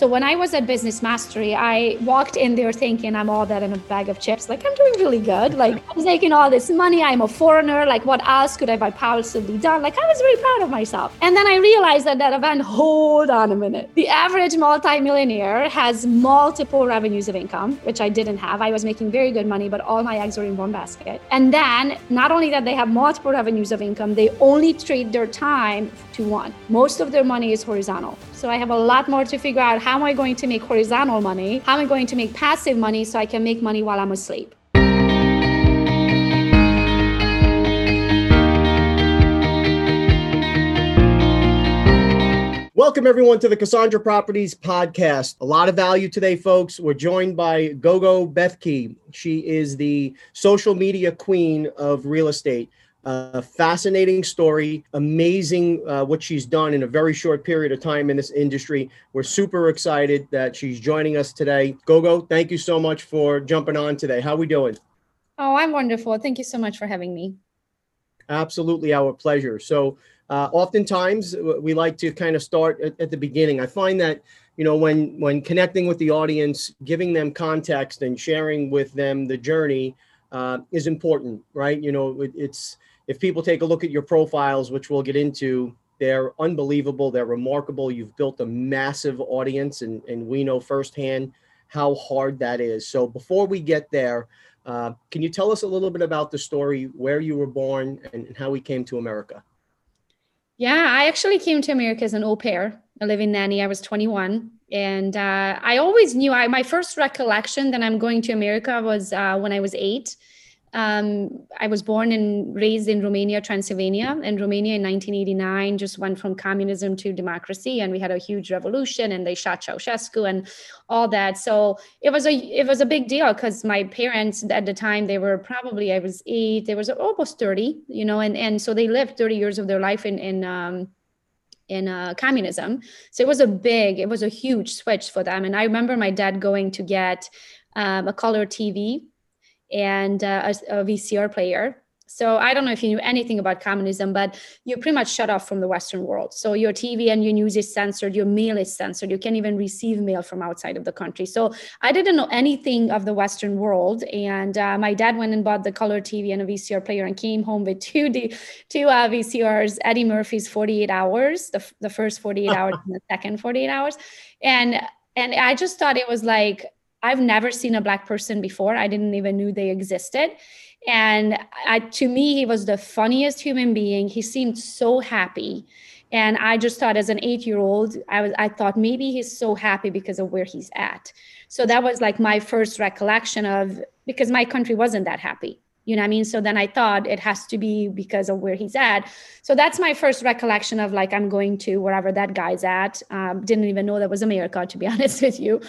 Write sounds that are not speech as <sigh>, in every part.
So when I was at Business Mastery, I walked in there thinking I'm all that in a bag of chips. Like I'm doing really good. Like <laughs> I'm making all this money. I'm a foreigner. Like what else could I have possibly done? Like I was very proud of myself. And then I realized at that event, hold on a minute. The average multimillionaire has multiple revenues of income, which I didn't have. I was making very good money, but all my eggs were in one basket. And then not only that they have multiple revenues of income, they only trade their time to one. Most of their money is horizontal. So I have a lot more to figure out how am I going to make horizontal money? How am I going to make passive money so I can make money while I'm asleep? Welcome, everyone, to the Cassandra Properties podcast. A lot of value today, folks. We're joined by Gogo Bethke. She is the social media queen of real estate. A fascinating story, amazing uh, what she's done in a very short period of time in this industry. We're super excited that she's joining us today. Gogo, thank you so much for jumping on today. How are we doing? Oh, I'm wonderful. Thank you so much for having me. Absolutely, our pleasure. So, uh, oftentimes we like to kind of start at, at the beginning. I find that you know when when connecting with the audience, giving them context and sharing with them the journey uh, is important, right? You know, it, it's if people take a look at your profiles, which we'll get into, they're unbelievable. They're remarkable. You've built a massive audience, and, and we know firsthand how hard that is. So before we get there, uh, can you tell us a little bit about the story, where you were born, and, and how we came to America? Yeah, I actually came to America as an au pair, a living nanny. I was 21. And uh, I always knew I, my first recollection that I'm going to America was uh, when I was eight. Um, I was born and raised in Romania, Transylvania, and Romania in 1989 just went from communism to democracy, and we had a huge revolution, and they shot Ceausescu and all that. So it was a it was a big deal because my parents at the time they were probably I was eight, they was almost 30, you know, and and so they lived 30 years of their life in in um, in uh, communism. So it was a big, it was a huge switch for them. And I remember my dad going to get um, a color TV and uh, a, a, VCR player. So I don't know if you knew anything about communism, but you're pretty much shut off from the Western world. So your TV and your news is censored, your mail is censored. You can't even receive mail from outside of the country. So I didn't know anything of the Western world, and uh, my dad went and bought the color TV and a VCR player and came home with two D, two uh, VCRs, Eddie Murphy's 48 Hours, the, the first 48 <laughs> hours and the second 48 hours, and and I just thought it was like I've never seen a black person before. I didn't even knew they existed. And I, to me, he was the funniest human being. He seemed so happy. And I just thought as an eight year old, I was I thought maybe he's so happy because of where he's at. So that was like my first recollection of because my country wasn't that happy. You know what I mean? So then I thought it has to be because of where he's at. So that's my first recollection of like I'm going to wherever that guy's at. Um, didn't even know that was America, to be <laughs> honest with you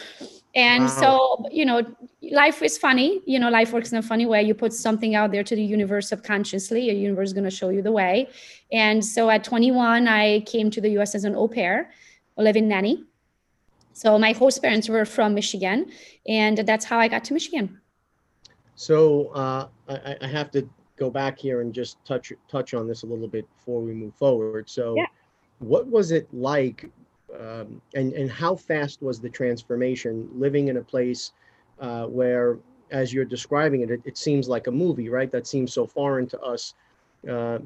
and wow. so you know life is funny. You know life works in a funny way. You put something out there to the universe subconsciously. A universe is going to show you the way. And so at 21 i came to the us as an au pair a living nanny. So my host parents were from michigan and that's how i got to michigan. So uh, I, I, have to go back here and just touch touch on this a little bit before we move forward. So yeah. what was it like um, and and how fast was the transformation living in a place uh, where as you're describing it, it, it seems like a movie right? That seems so foreign to us uh,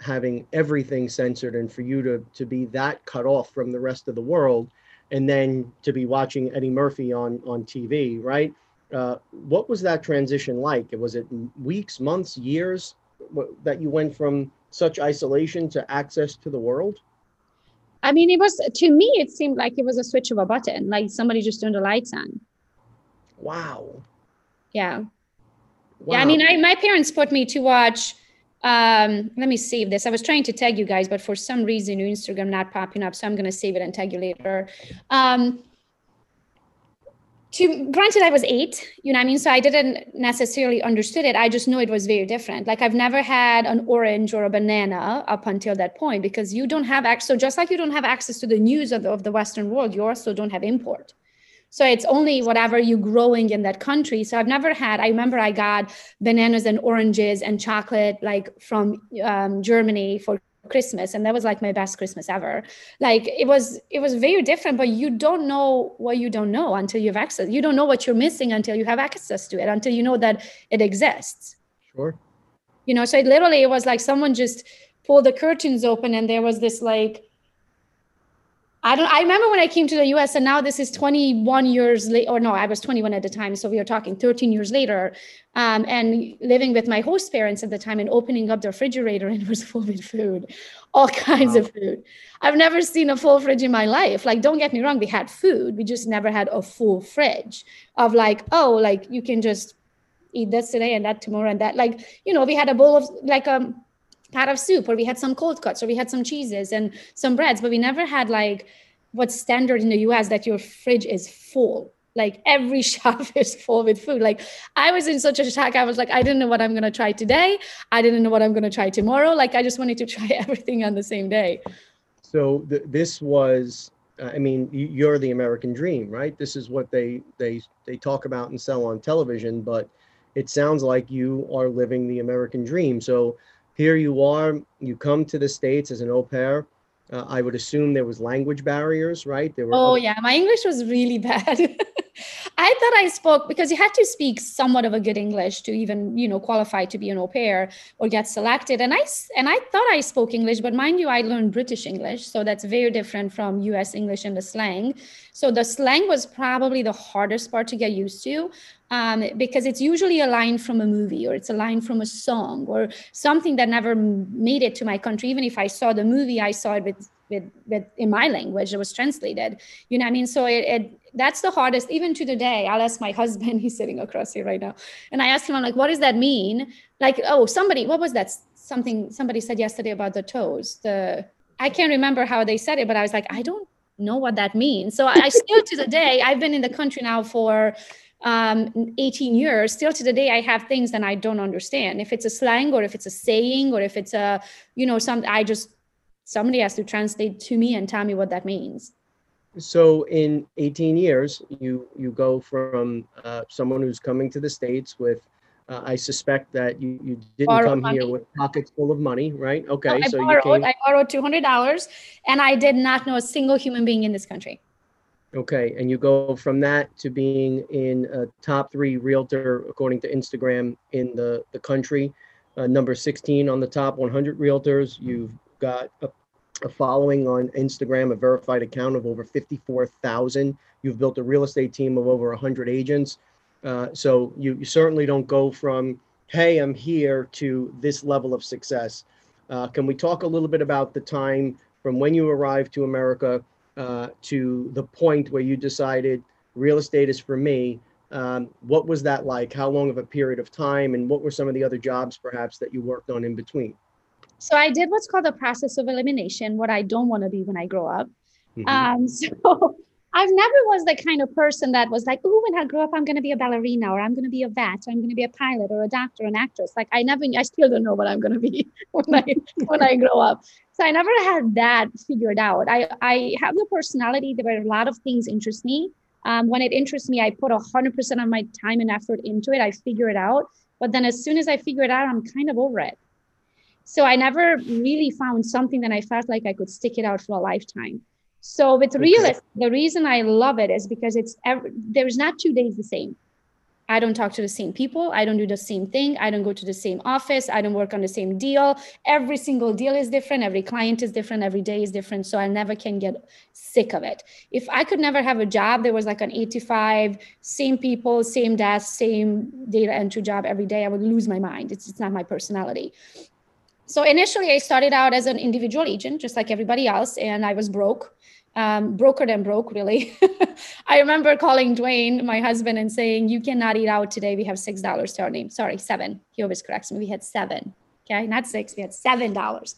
having everything censored and for you to to be that cut off from the rest of the world and then to be watching eddie murphy on on tv right? Uh, what was that transition like? Was it weeks months years that you went from such isolation to access to the world I mean, it was to me, it seemed like it was a switch of a button, like somebody just turned the lights on. Wow. Yeah. Wow. Yeah. I mean, I, my parents put me to watch. Um, let me save this. I was trying to tag you guys, but for some reason, Instagram not popping up, so I'm gonna save it and tag you later. Um, to granted i was eight you know what i mean? So i didn't necessarily understood it. I just know it was very different. Like i've never had an orange or a banana up until that point because you don't have access so just like you don't have access to the news of the, of the western world you also don't have import. So it's only whatever you're growing in that country. So i've never had i remember i got bananas and oranges and chocolate like from um, germany for Christmas and that was like my best Christmas ever. Like it was it was very different, but you don't know what you don't know until you have access. You don't know what you're missing until you have access to it, until you know that it exists. Sure. You know, so it literally it was like someone just pulled the curtains open and there was this like I don't I remember when I came to the US and now this is 21 years late or no, I was 21 at the time. So we are talking 13 years later. Um, and living with my host parents at the time and opening up the refrigerator and it was full with food, all kinds wow. of food. I've never seen a full fridge in my life. Like, don't get me wrong, we had food. We just never had a full fridge of like, oh, like you can just eat this today and that tomorrow and that. Like, you know, we had a bowl of like um pot of soup or we had some cold cuts or we had some cheeses and some breads but we never had like what's standard in the us that your fridge is full. Like every <laughs> shelf is full with food. Like i was in such a shock. I was like i didn't know what i'm going to try today. I didn't know what i'm going to try tomorrow. Like i just wanted to <laughs> try everything on the same day. So th- this was i mean you're the american dream right? This is what they they they talk about and sell on television but it sounds like you are living the american dream. So here you are, you come to the States as an au pair. Uh, I would assume there was language barriers, right? There were oh, other- yeah. My English was really <laughs> bad. I thought I spoke because you had to speak somewhat of a good English to even, you know, qualify to be an au pair or get selected. And I and I thought I spoke English, but mind you, I learned British English, so that's very different from U.S. English and the slang. So the slang was probably the hardest part to get used to. Um, because it's usually a line from a movie or it's a line from a song or something that never made it to my country. Even if I saw the movie, I saw it with with, with in my language it was translated. You know what i mean? So it, it that's the hardest. Even to the day i'll ask my <laughs> husband he's sitting across here right now and i ask him i'm like what does that mean? Like oh somebody what was that something somebody said yesterday about the toes the i can't remember how they said it but i was like i don't know what that means. So i still to the day i've been in the country now for um, 18 years still to the day i have things that i don't understand. If it's a slang or if it's a saying or if it's a you know some i just somebody has to translate to me and tell me what that means. So in 18 years you you go from uh, someone who's coming to the states with uh, i suspect that you, you didn't borrowed come money. here with pockets full of money right? Okay no, so borrowed, you came... i borrowed $200 and i did not know a single human being in this country okay and you go from that to being in a top three realtor according to instagram in the the country uh, number 16 on the top 100 realtors you've got a, a following on Instagram, a verified account of over 54,000. You've built a real estate team of over 100 agents. Uh, so you, you certainly don't go from, hey, I'm here to this level of success. Uh, can we talk a little bit about the time from when you arrived to America uh, to the point where you decided real estate is for me? Um, what was that like? How long of a period of time? And what were some of the other jobs perhaps that you worked on in between? So I did what's called the process of elimination, what I don't want to be when I grow up. Mm-hmm. Um, <laughs> so I've never was the kind of person that was like, oh, when I grow up, I'm going to be a ballerina or I'm going to be a vet, or I'm going to be a pilot or a doctor, an actress. Like I never, I still don't know what I'm going to be <laughs> when I when I grow up. So I never had that figured out. I I have the personality that a lot of things interest me. Um, when it interests me, I put hundred percent of my time and effort into it. I figure it out. But then as soon as I figure it out, I'm kind of over it. So I never really found something that I felt like I could stick it out for a lifetime. So with okay. realist, the reason I love it is because it's every, there's not two days the same. I don't talk to the same people. I don't do the same thing. I don't go to the same office. I don't work on the same deal. Every single deal is different. Every client is different. Every day is different. So I never can get sick of it. If I could never have a job, there was like an eight to five, same people, same desk, same data entry job every day, I would lose my mind. It's, it's not my personality. So initially, I started out as an individual agent, just like everybody else, and I was broke, um, broker than broke, really. <laughs> I remember calling Dwayne, my husband, and saying, "You cannot eat out today. We have six dollars to our name. Sorry, seven. He always corrects me. We had seven. Okay, not six. We had seven dollars."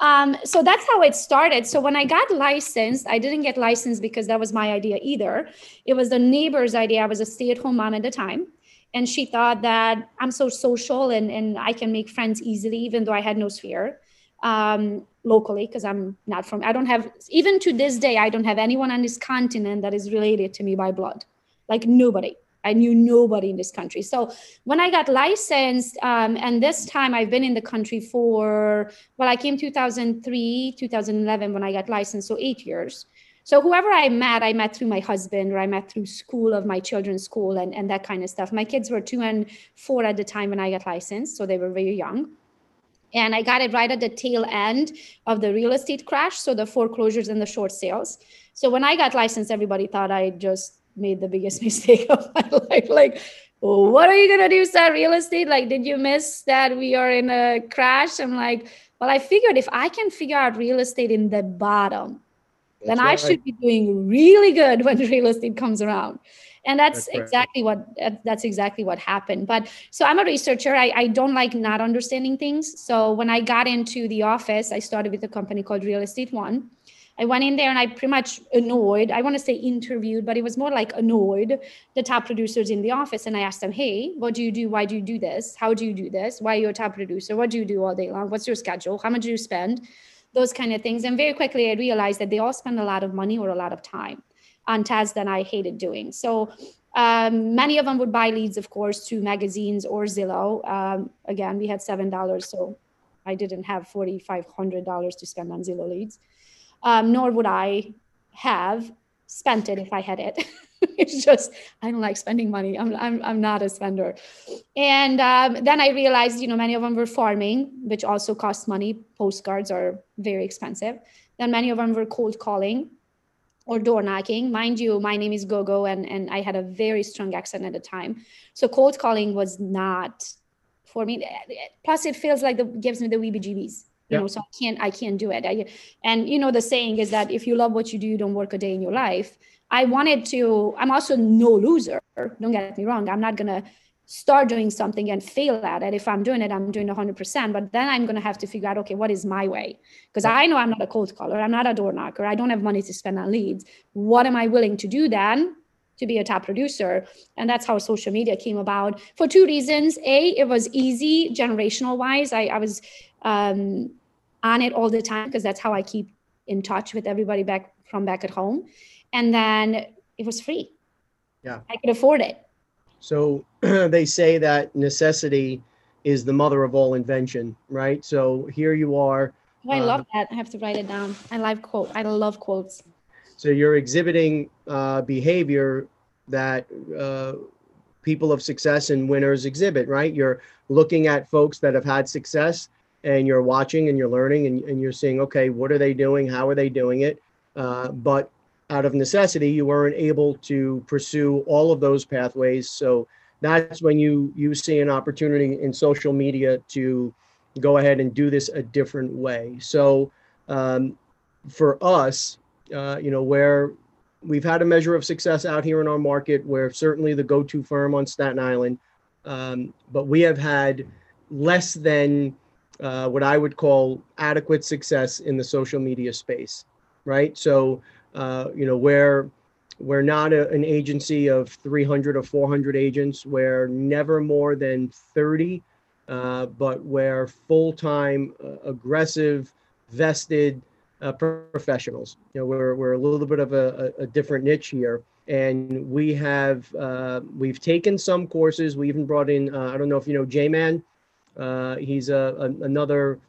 Um, so that's how it started. So when I got licensed, I didn't get licensed because that was my idea either. It was the neighbor's idea. I was a stay-at-home mom at the time and she thought that i'm so social and, and i can make friends easily even though i had no sphere um, locally because i'm not from i don't have even to this day i don't have anyone on this continent that is related to me by blood like nobody I knew nobody in this country. So when I got licensed, um, and this time I've been in the country for, well, I came 2003, 2011 when I got licensed, so eight years. So whoever I met, I met through my husband or I met through school of my children's school and, and that kind of stuff. My kids were two and four at the time when I got licensed, so they were very young. And I got it right at the tail end of the real estate crash, so the foreclosures and the short sales. So when I got licensed, everybody thought I just made the biggest <laughs> mistake of my life. Like, what are you gonna do, start real estate? Like, did you miss that we are in a crash? I'm like, well, I figured if I can figure out real estate in the bottom, that's then right. I should be doing really good when <laughs> real estate comes around. And that's, that's exactly right. what that's exactly what happened. But so I'm a researcher. I, I don't like not understanding things. So when I got into the office, I started with a company called Real Estate One I went in there and I pretty much annoyed, I want to say interviewed, but it was more like annoyed the top producers in the office. And I asked them, hey, what do you do? Why do you do this? How do you do this? Why are you a top producer? What do you do all day long? What's your schedule? How much do you spend? Those kind of things. And very quickly, I realized that they all spend a lot of money or a lot of time on tasks that I hated doing. So um, many of them would buy leads, of course, to magazines or Zillow. Um, again, we had $7, so I didn't have $4,500 to spend on Zillow leads um, nor would I have spent it if I had it. <laughs> it's just I don't like spending money. I'm I'm I'm not a spender. And um, then I realized, you know, many of them were farming, which also costs money. Postcards are very expensive. Then many of them were cold calling or door knocking. Mind you, my name is Gogo, and and I had a very strong accent at the time, so cold calling was not for me. Plus, it feels like it gives me the weebie-jeebies you know so i can't i can't do it. I, and you know the saying is that if you love what you do you don't work a day in your life. I wanted to i'm also no loser don't get me wrong. I'm not gonna start doing something and fail at it. If i'm doing it i'm doing 100% but then i'm going to have to figure out okay what is my way? Because i know i'm not a cold caller. I'm not a door knocker. I don't have money to spend on leads. What am i willing to do then to be a top producer? And that's how social media came about for two reasons. A it was easy generational wise. I, I was um, on it all the time because that's how I keep in touch with everybody back from back at home. And then it was free. Yeah. I could afford it. So <clears throat> they say that necessity is the mother of all invention, right? So here you are. Oh, I love that. I have to write it down. I love quote. I love quotes. So you're exhibiting uh, behavior that uh, people of success and winners exhibit, right? You're looking at folks that have had success and you're watching and you're learning and, and you're seeing, okay, what are they doing? How are they doing it? Uh, but out of necessity, you weren't able to pursue all of those pathways. So that's when you you see an opportunity in social media to go ahead and do this a different way. So um, for us, uh, you know, where we've had a measure of success out here in our market, we're certainly the go-to firm on Staten Island, um, but we have had less than uh, what I would call adequate success in the social media space, right? So, uh, you know, where we're not a, an agency of 300 or 400 agents, we're never more than 30, uh, but we're full-time, uh, aggressive, vested uh, professionals. You know, we're, we're a little bit of a, a, a different niche here and we have uh, we've taken some courses. We even brought in uh, I don't know if you know J-Man. Uh, he's a, a another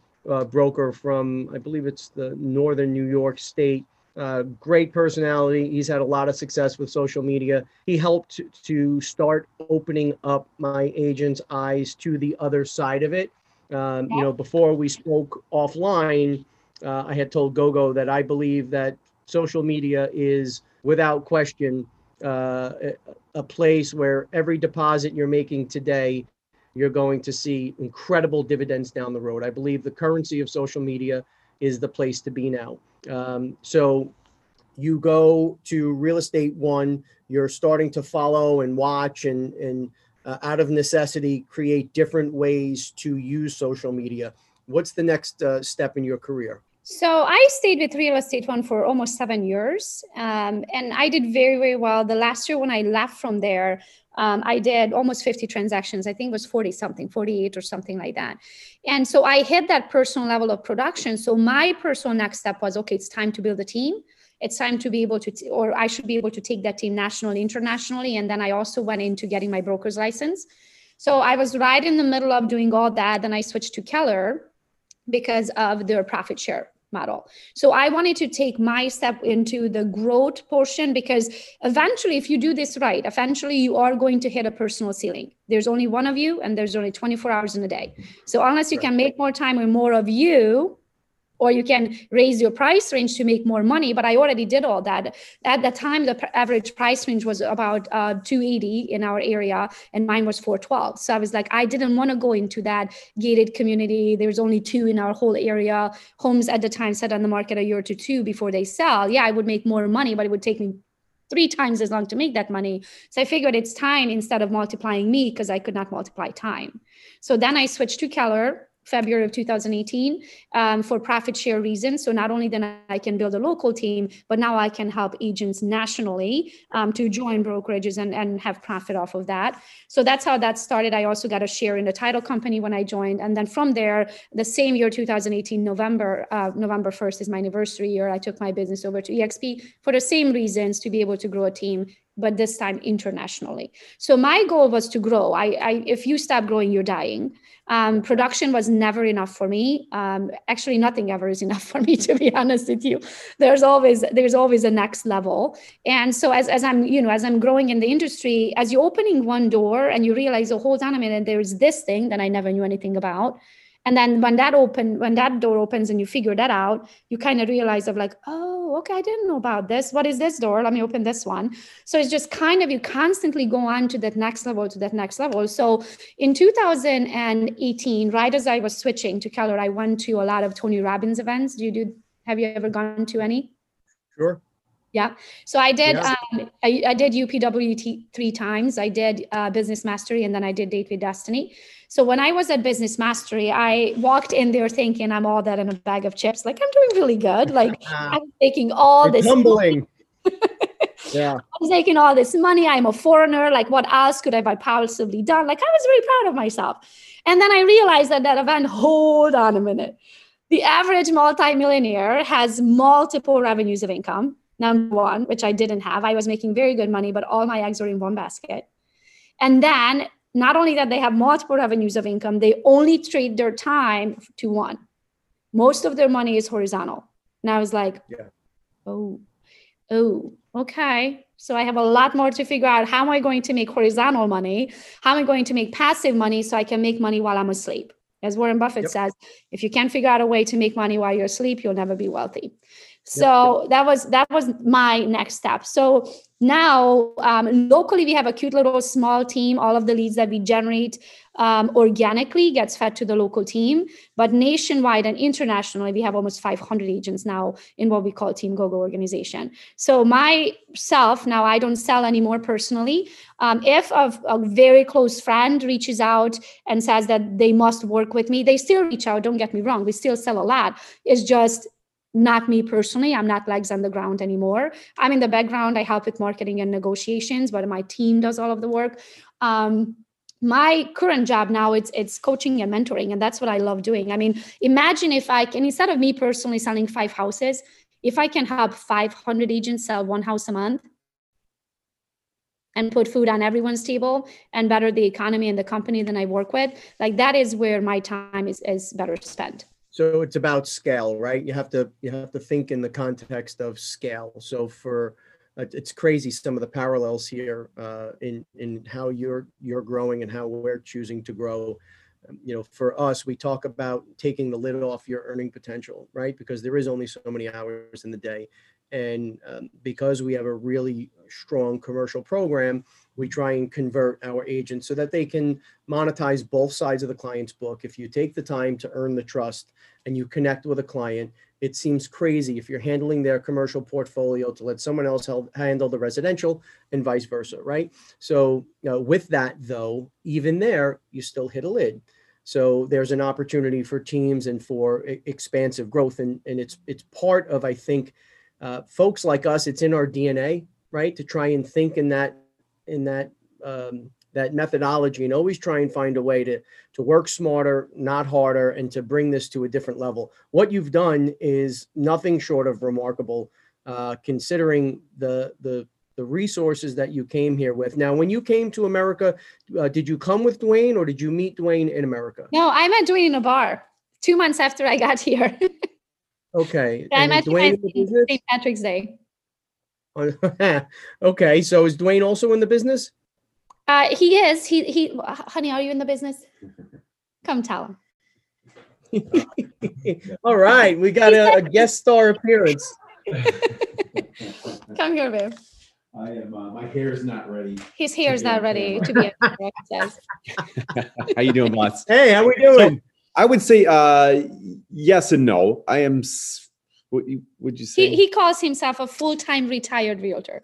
broker from, I believe it's the northern New York State. Uh, great personality. He's had a lot of success with social media. He helped to, start opening up my agent's eyes to the other side of it. Um, you know, before we spoke offline, uh, I had told Gogo that I believe that social media is without question uh, a place where every deposit you're making today you're going to see incredible dividends down the road. I believe the currency of social media is the place to be now. Um, so you go to real estate one, you're starting to follow and watch and, and uh, out of necessity, create different ways to use social media. What's the next uh, step in your career? So I stayed with Real Estate One for almost seven years, um, and I did very, very well. The last year when I left from there, um, I did almost 50 transactions. I think it was 40 something, 48 or something like that. And so I hit that personal level of production. So my personal next step was okay, it's time to build a team it's time to be able to t- or i should be able to take that team nationally internationally and then i also went into getting my broker's license so i was right in the middle of doing all that then i switched to keller because of their profit share model. So I wanted to take my step into the growth portion because eventually, if you do this right, eventually you are going to hit a personal ceiling. There's only one of you, and there's only 24 hours in a day. So unless you can make more time with more of you, or you can raise your price range to make more money. But I already did all that. At the time, the average price range was about uh, 280 in our area, and mine was 412. So I was like, I didn't want to go into that gated community. There's only two in our whole area. Homes at the time set on the market a year to two before they sell. Yeah, I would make more money, but it would take me three times as long to make that money. So I figured it's time instead of multiplying me because I could not multiply time. So then I switched to Keller February of 2018 um, for profit share reasons. So not only then I can build a local team, but now I can help agents nationally um, to join brokerages and, and have profit off of that. So that's how that started. I also got a share in the title company when I joined. And then from there, the same year, 2018, November, uh, November 1st is my anniversary year. I took my business over to EXP for the same reasons to be able to grow a team but this time internationally. So my goal was to grow. I, I if you stop growing, you're dying. Um, production was never enough for me. Um, actually, nothing ever is enough <laughs> for me, to be honest with you. There's always there's always a next level. And so as as I'm you know as I'm growing in the industry, as you're opening one door and you realize, oh, hold on a minute, there's this thing that I never knew anything about and then when that open when that door opens and you figure that out you kind of realize of like oh okay i didn't know about this. What is this door? Let me open this one. So it's just kind of you constantly go on to that next level to that next level. So in 2018 right as i was switching to keller i went to a lot of tony robbins events. Do you do have you ever gone to any? Sure yeah. So I did. Yeah. Um, I, I, did UPWT three times. I did uh, Business Mastery, and then I did Date with Destiny. So when I was at Business Mastery, I walked in there thinking I'm all that in a bag of chips. Like I'm doing really good. <laughs> Like I'm taking all You're this tumbling. <laughs> yeah. I was making all this money. I'm a foreigner. Like what else could I have possibly done? Like I was very proud of myself. And then I realized that that event. Hold on a minute. The average multimillionaire has multiple revenues of income number one, which I didn't have. I was making very good money, but all my eggs were in one basket. And then not only that they have multiple revenues of income, they only trade their time to one. Most of their money is horizontal. And I was like, yeah. oh, oh, okay. So I have a lot more to figure out. How am I going to make horizontal money? How am I going to make passive money so I can make money while I'm asleep? As Warren Buffett yep. says, if you can't figure out a way to make money while you're asleep, you'll never be wealthy so that was that was my next step. So now um, locally we have a cute little small team. All of the leads that we generate um, organically gets fed to the local team. But nationwide and internationally we have almost 500 agents now in what we call team gogo organization. So myself now i don't sell anymore personally. Um, if a, a very close friend reaches out and says that they must work with me they still reach out don't get me wrong we still sell a lot. It's just not me personally i'm not legs on the ground anymore. I'm in the background i help with marketing and negotiations but my team does all of the work. Um, my current job now it's it's coaching and mentoring and that's what i love doing. I mean imagine if i can instead of me personally selling five houses if i can help 500 agents sell one house a month and put food on everyone's table and better the economy and the company that i work with like that is where my time is is better spent so it's about scale right? You have to you have to think in the context of scale. So for uh, it's crazy some of the parallels here uh, in in how you're you're growing and how we're choosing to grow. Um, you know for us we talk about taking the lid off your earning potential right? Because there is only so many hours in the day and um, because we have a really strong commercial program, we try and convert our agents so that they can monetize both sides of the client's book. If you take the time to earn the trust and you connect with a client, it seems crazy if you're handling their commercial portfolio to let someone else help handle the residential and vice versa, right? So, with that though, even there, you still hit a lid. So there's an opportunity for teams and for expansive growth, and and it's it's part of I think uh, folks like us, it's in our DNA, right, to try and think in that in that um, that methodology and always try and find a way to to work smarter, not harder, and to bring this to a different level. What you've done is nothing short of remarkable. uh, considering the the the resources that you came here with. Now, when you came to America, uh, did you come with Dwayne or did you meet Dwayne in America? No, I met Dwayne in a bar two months after I got here. <laughs> okay. I met Dwayne St. Patrick's Day. <laughs> okay, so is Dwayne also in the business? Uh, he is. He he. Honey, are you in the business? <laughs> Come tell him. <laughs> All right, we got a, a guest star appearance. Come here, babe. I am. Uh, my hair is not ready. His hair is not ready to be. says. how you doing, boss? Hey, how we doing? So, I would say uh, yes and no. I am. What would you say? He, he calls himself a full-time retired realtor.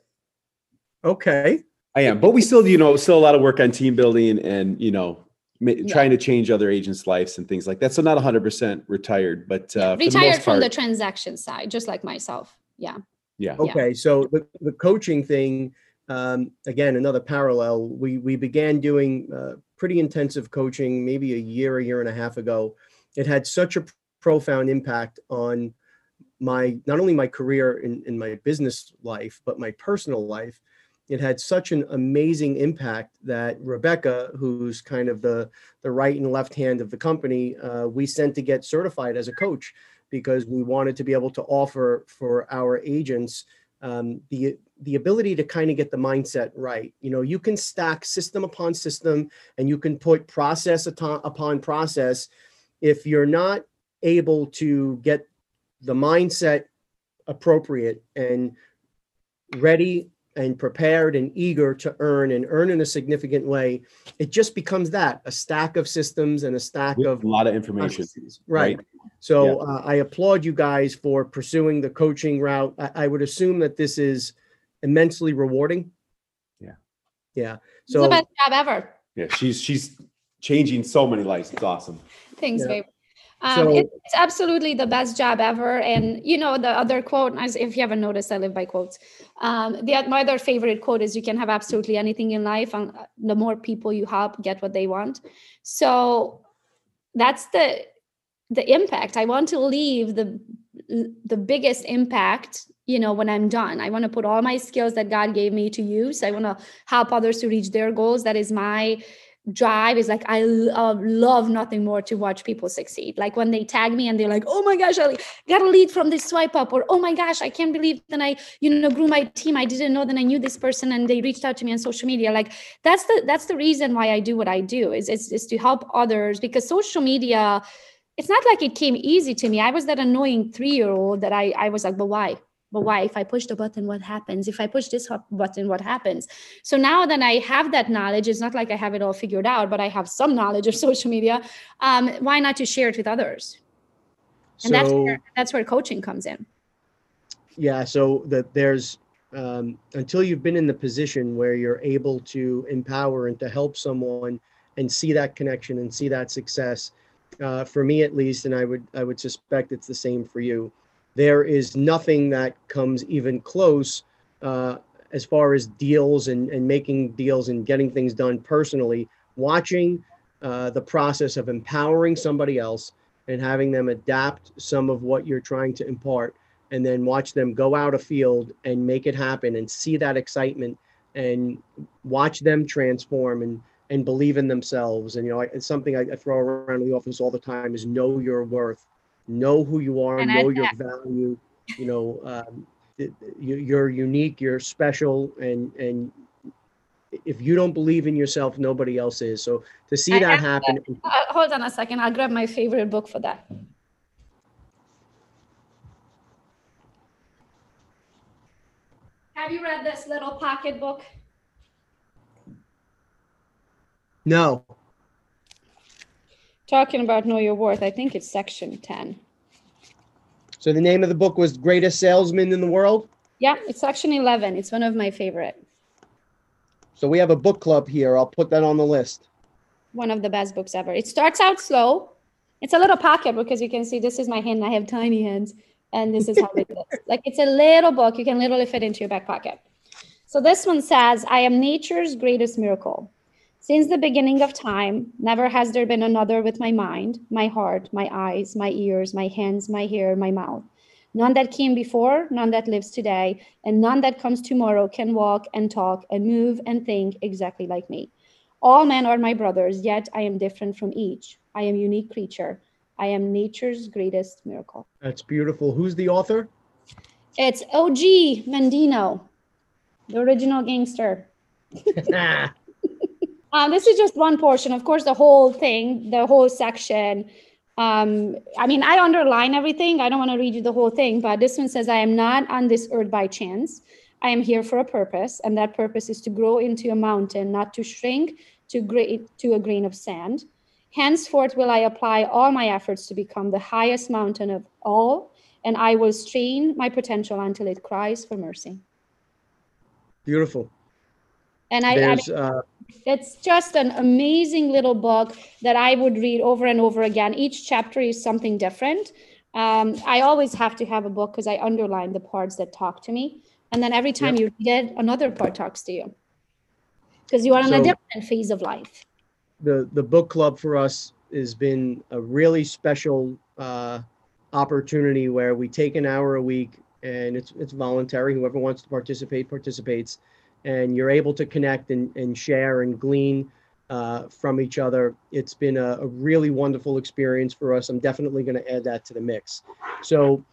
Okay. I am, but we still, you know, still a lot of work on team building and you know, ma- yeah. trying to change other agents' lives and things like that. So not 100% retired, but uh, retired the from part, the transaction side, just like myself. Yeah. Yeah. Okay. So the, the coaching thing, um, again, another parallel. We we began doing uh, pretty intensive coaching maybe a year, a year and a half ago. It had such a profound impact on my not only my career in, in my business life, but my personal life. It had such an amazing impact that Rebecca, who's kind of the the right and left hand of the company, uh, we sent to get certified as a coach because we wanted to be able to offer for our agents um, the the ability to kind of get the mindset right. You know, you can stack system upon system, and you can put process upon process. If you're not able to get the mindset appropriate and ready and prepared and eager to earn and earn in a significant way, it just becomes that a stack of systems and a stack With of a lot of information. Right. right. So yeah. uh, I applaud you guys for pursuing the coaching route. I, I, would assume that this is immensely rewarding. Yeah. Yeah. So it's the best job ever. Yeah, she's she's changing so many lives. It's awesome. Thanks, yeah. babe. Um, so, it's absolutely the best job ever. And you know, the other quote, as if you haven't noticed, I live by quotes. Um, the my other favorite quote is, "You can have absolutely anything in life, and the more people you help get what they want." So that's the the impact. I want to leave the the biggest impact you know when i'm done i want to put all my skills that god gave me to use i want to help others to reach their goals that is my drive is like I love, love nothing more to watch people succeed. Like when they tag me and they're like, "Oh my gosh, I got a lead from this swipe up," or "Oh my gosh, I can't believe that I you know grew my team. I didn't know that I knew this person and they reached out to me on social media." Like that's the that's the reason why I do what I do is is, is to help others because social media. It's not like it came easy to me. I was that annoying three year old that I I was like, but why? But why? If i push the button what happens? If i push this button what happens? So now that i have that knowledge it's not like i have it all figured out but i have some knowledge of <laughs> social media um, why not to share it with others? And so, that's where, that's where coaching comes in. Yeah so that there's um, until you've been in the position where you're able to empower and to help someone and see that connection and see that success uh, for me at least and i would i would suspect it's the same for you there is nothing that comes even close uh, as far as deals and, and making deals and getting things done personally. Watching uh, the process of empowering somebody else and having them adapt some of what you're trying to impart, and then watch them go out a field and make it happen and see that excitement and watch them transform and and believe in themselves. And you know, it's something I, I throw around in the office all the time is know your worth know who you are, and know your value. You know, um, you're unique, you're special, and and if you don't believe in yourself, nobody else is. So to see I that happen. Uh, hold on a second. I'll grab my favorite book for that. Have you read this little pocket book? No talking about know your worth. I think it's section 10. So the name of the book was Greatest Salesman in the World? Yeah, it's section 11. It's one of my favorite. So we have a book club here. I'll put that on the list. One of the best books ever. It starts out slow. It's a little pocket because you can see this is my hand. I have tiny hands, and this is how it looks. <laughs> Like it's a little book. You can literally fit into your back pocket. So this one says, I am nature's greatest miracle. Since the beginning of time, never has there been another with my mind, my heart, my eyes, my ears, my hands, my hair, my mouth. None that came before, none that lives today, and none that comes tomorrow can walk and talk and move and think exactly like me. All men are my brothers, yet I am different from each. I am unique creature. I am nature's greatest miracle. That's beautiful. Who's the author? It's OG Mandino, the original gangster. <laughs> <laughs> um, this is just one portion. Of course, the whole thing, the whole section. Um, I mean, I underline everything. I don't want to read you the whole thing, but this one says, I am not on this earth by chance. I am here for a purpose, and that purpose is to grow into a mountain, not to shrink to, gra- to a grain of sand. Henceforth will I apply all my efforts to become the highest mountain of all, and I will strain my potential until it cries for mercy. Beautiful. And I, I mean, uh, it's just an amazing little book that I would read over and over again. Each chapter is something different. Um, I always have to have a book because I underline the parts that talk to me. And then every time yep. you read it, another part talks to you because you are in so, a different phase of life. The the book club for us has been a really special uh, opportunity where we take an hour a week and it's it's voluntary. Whoever wants to participate participates, and you're able to connect and, and share and glean uh, from each other. It's been a, a, really wonderful experience for us. I'm definitely going to add that to the mix. So,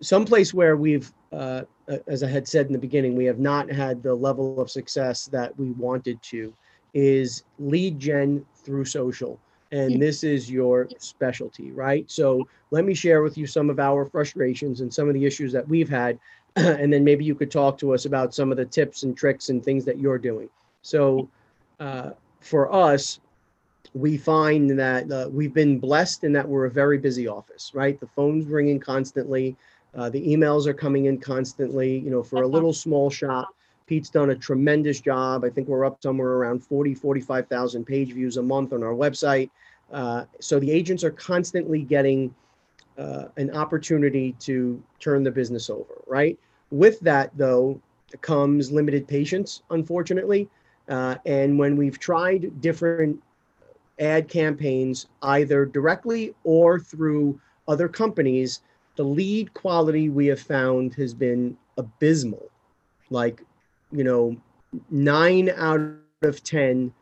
someplace where we've uh, as I had said in the beginning, we have not had the level of success that we wanted to, is lead gen through social. And this is your specialty, right? So let me share with you some of our frustrations and some of the issues that we've had. <clears throat> and then maybe you could talk to us about some of the tips and tricks and things that you're doing. So uh, for us, we find that uh, we've been blessed in that we're a very busy office, right? The phone's ringing constantly. Uh, the emails are coming in constantly. You know, for a little small shop, Pete's done a tremendous job. I think we're up somewhere around 40, 45,000 page views a month on our website. Uh, so the agents are constantly getting uh, an opportunity to turn the business over, right? With that, though, comes limited patience, unfortunately. Uh, and when we've tried different ad campaigns, either directly or through other companies, the lead quality we have found has been abysmal. Like, you know, nine out of 10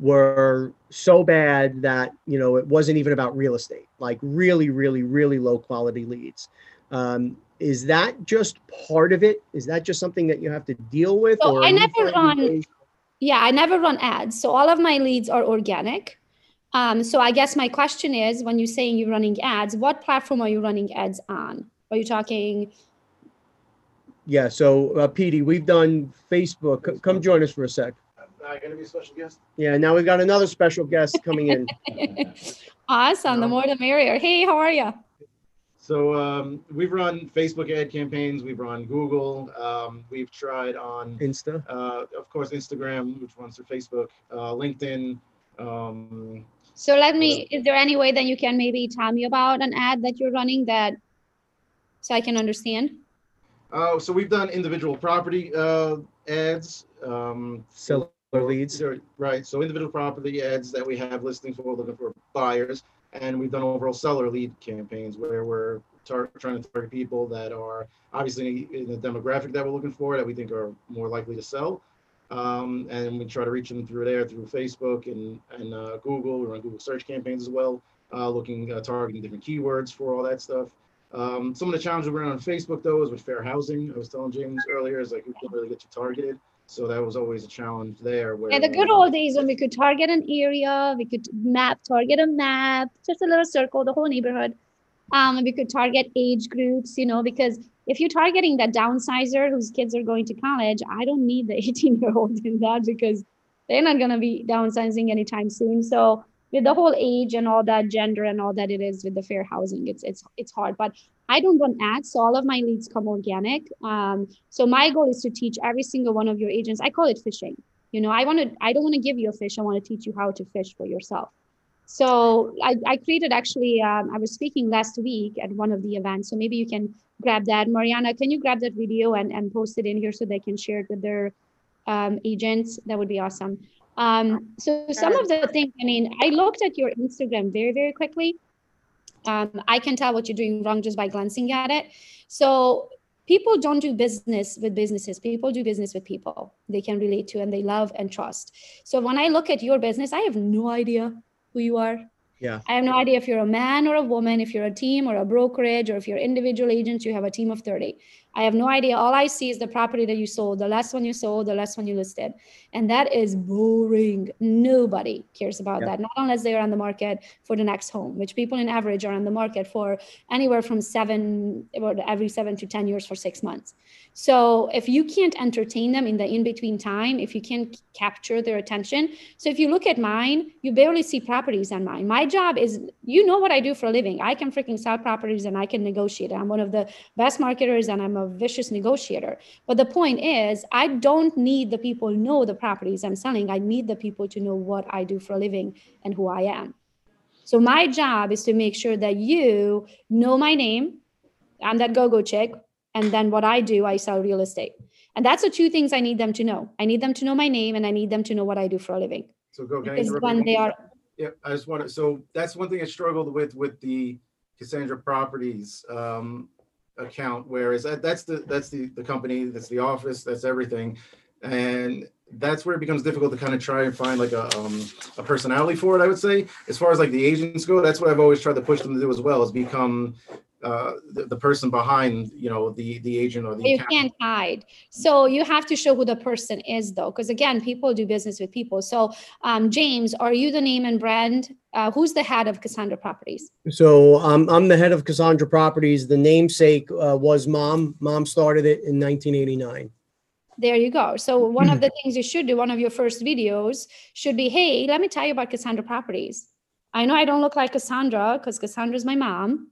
were so bad that, you know, it wasn't even about real estate, like really, really, really low quality leads. Um, is that just part of it? Is that just something that you have to deal with? So or I never run, yeah, I never run ads. So all of my leads are organic. Um, so I guess my question is, when you're saying you're running ads, what platform are you running ads on? Are you talking? Yeah. So, uh, Petey, we've done Facebook. come join us for a sec. I going to be a special guest. Yeah. Now we've got another special guest coming in. <laughs> awesome. The more the merrier. Hey, how are you? So um, we've run Facebook ad campaigns. We've run Google. Um, we've tried on Insta. Uh, of course, Instagram, which runs through Facebook, uh, LinkedIn. Um, so let me, is there any way that you can maybe tell me about an ad that you're running that, so I can understand? Uh, so we've done individual property uh, ads. Um, Seller leads. Right. So individual property ads that we have listings for looking for buyers. And we've done overall seller lead campaigns where we're tar- trying to target people that are obviously in the demographic that we're looking for that we think are more likely to sell. Um, and we try to reach them through there, through Facebook and, and uh, Google. We run Google search campaigns as well, uh, looking, uh, targeting different keywords for all that stuff. Um, some of the challenges we ran on Facebook though is with fair housing. I was telling James earlier, is like we can't really get you targeted. So that was always a challenge there. Where, yeah, the good old days when we could target an area, we could map, target a map, just a little circle, the whole neighborhood. Um, we could target age groups, you know, because if you're targeting that downsizer whose kids are going to college, I don't need the <laughs> 18 year old in that because they're not going to be downsizing anytime soon. So with the whole age and all that gender and all that it is with the fair housing, it's it's it's hard. But I don't run ads, so all of my leads come organic. Um, so my goal is to teach every single one of your agents. I call it fishing. You know, I want to. I don't want to give you a fish. I want to teach you how to fish for yourself. So I, I created actually. Um, I was speaking last week at one of the events. So maybe you can grab that. Mariana, can you grab that video and, and post it in here so they can share it with their um, agents? That would be awesome. Um, so some of the things, I mean, I looked at your Instagram very, very quickly. Um, I can tell what you're doing wrong just by glancing at it. So people don't do business with businesses. People do business with people they can relate to and they love and trust. So when I look at your business, I have no idea who you are. Yeah. I have no idea if you're a man or a woman, if you're a team or a brokerage, or if you're individual agents, you have a team of 30. I have no idea. All I see is the property that you sold, the last one you sold, the last one you listed. And that is boring. Nobody cares about Yeah. that, not unless they are on the market for the next home, which people in average are on the market for anywhere from seven, about every seven to 10 years for six months. So if you can't entertain them in the in between time, if you can't capture their attention. So if you look at mine, you barely see properties on mine. My job is, you know what I do for a living. I can freaking sell properties and I can negotiate. I'm one of the best marketers and I'm a vicious negotiator. But the point is, I don't need the people to know the properties I'm selling. I need the people to know what I do for a living and who I am. So my job is to make sure that you know my name. I'm that go-go chick. And then what I do, I sell real estate. And that's the two things I need them to know. I need them to know my name and I need them to know what I do for a living. So go. Because when they are Yeah, I just want to, so that's one thing I struggled with, with the Cassandra Properties um, account, whereas that, that's the, that's the, the company, that's the office, that's everything. And that's where it becomes difficult to kind of try and find like a, um, a personality for it, I would say. As far as like the agents go, that's what I've always tried to push them to do as well, is become uh, the, the person behind, you know, the, the agent or the. you account. can't hide. So you have to show who the person is, though, because again, people do business with people. So, um, James, are you the name and brand? Uh, who's the head of Cassandra Properties? So um, I'm the head of Cassandra Properties. The namesake uh, was Mom. Mom started it in 1989. There you go. So <clears throat> one of the things you should do, one of your first videos should be, hey, let me tell you about Cassandra Properties. I know I don't look like Cassandra because Cassandra's my mom.